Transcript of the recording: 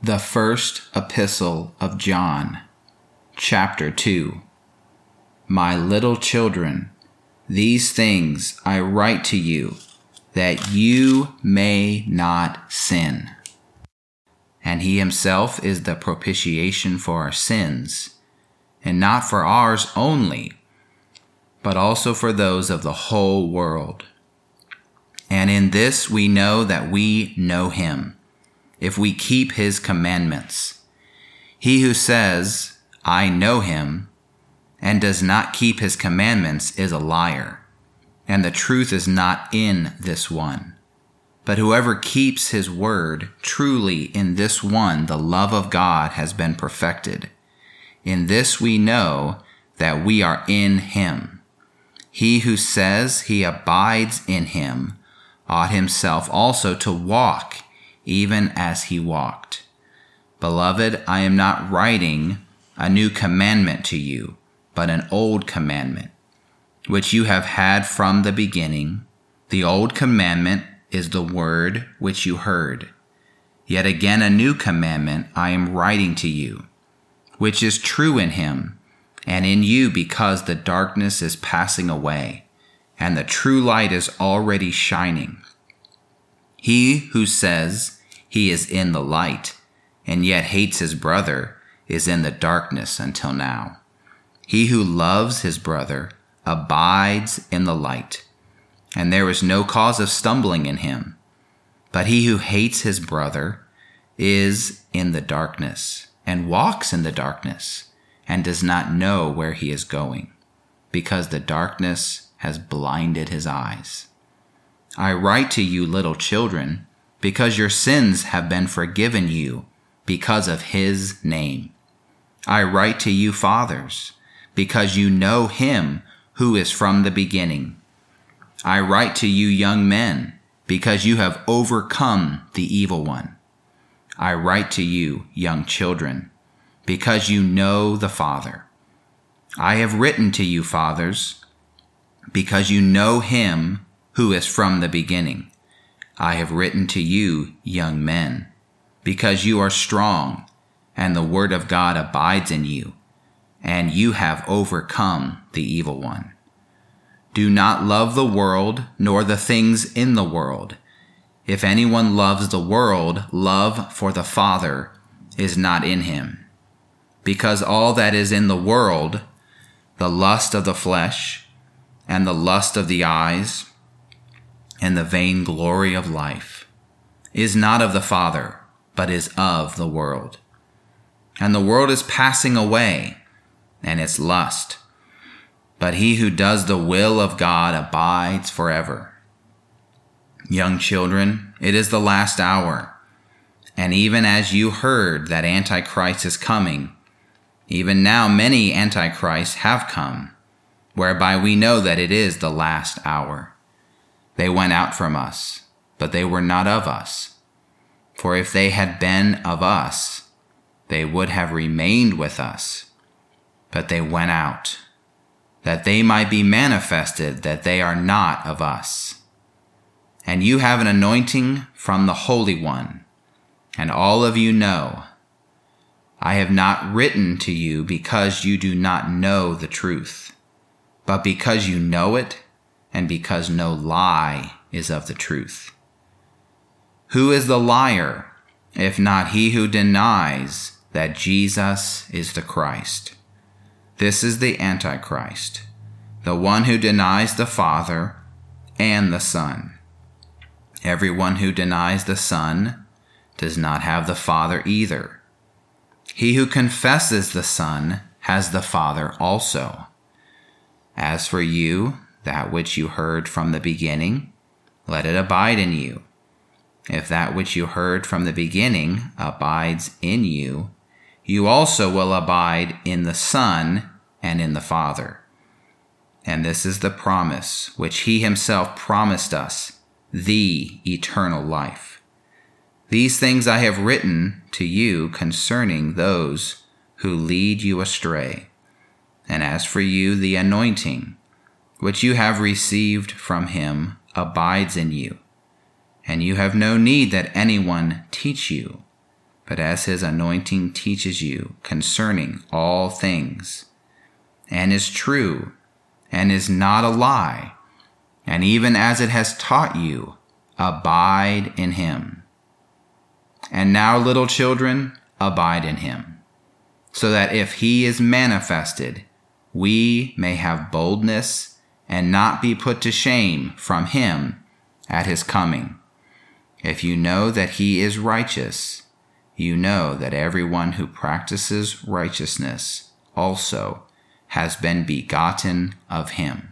The First Epistle of John, Chapter 2 My little children, these things I write to you, that you may not sin. And he himself is the propitiation for our sins, and not for ours only, but also for those of the whole world. And in this we know that we know him if we keep his commandments. He who says, I know him, and does not keep his commandments is a liar, and the truth is not in this one. But whoever keeps his word, truly in this one the love of God has been perfected. In this we know that we are in him. He who says he abides in him ought himself also to walk even as he walked. Beloved, I am not writing a new commandment to you, but an old commandment, which you have had from the beginning. The old commandment is the word which you heard. Yet again, a new commandment I am writing to you, which is true in him and in you because the darkness is passing away and the true light is already shining. He who says, he is in the light, and yet hates his brother, is in the darkness until now. He who loves his brother abides in the light, and there is no cause of stumbling in him. But he who hates his brother is in the darkness, and walks in the darkness, and does not know where he is going, because the darkness has blinded his eyes. I write to you, little children, because your sins have been forgiven you because of his name. I write to you, fathers, because you know him who is from the beginning. I write to you, young men, because you have overcome the evil one. I write to you, young children, because you know the Father. I have written to you, fathers, because you know him who is from the beginning. I have written to you, young men, because you are strong, and the word of God abides in you, and you have overcome the evil one. Do not love the world, nor the things in the world. If anyone loves the world, love for the Father is not in him. Because all that is in the world, the lust of the flesh, and the lust of the eyes, and the vain glory of life is not of the Father, but is of the world. And the world is passing away, and its lust. But he who does the will of God abides forever. Young children, it is the last hour. And even as you heard that Antichrist is coming, even now many Antichrists have come, whereby we know that it is the last hour. They went out from us, but they were not of us. For if they had been of us, they would have remained with us. But they went out, that they might be manifested that they are not of us. And you have an anointing from the Holy One, and all of you know. I have not written to you because you do not know the truth, but because you know it and because no lie is of the truth. Who is the liar, if not he who denies that Jesus is the Christ? This is the Antichrist, the one who denies the Father and the Son. Everyone who denies the Son does not have the Father either. He who confesses the Son has the Father also. As for you, that which you heard from the beginning, let it abide in you. If that which you heard from the beginning abides in you, you also will abide in the Son and in the Father. And this is the promise which he himself promised us, the eternal life. These things I have written to you concerning those who lead you astray. And as for you, the anointing, which you have received from him abides in you, and you have no need that anyone teach you, but as his anointing teaches you concerning all things, and is true, and is not a lie, and even as it has taught you, abide in him. And now, little children, abide in him, so that if he is manifested, we may have boldness and not be put to shame from him at his coming. If you know that he is righteous, you know that everyone who practices righteousness also has been begotten of him.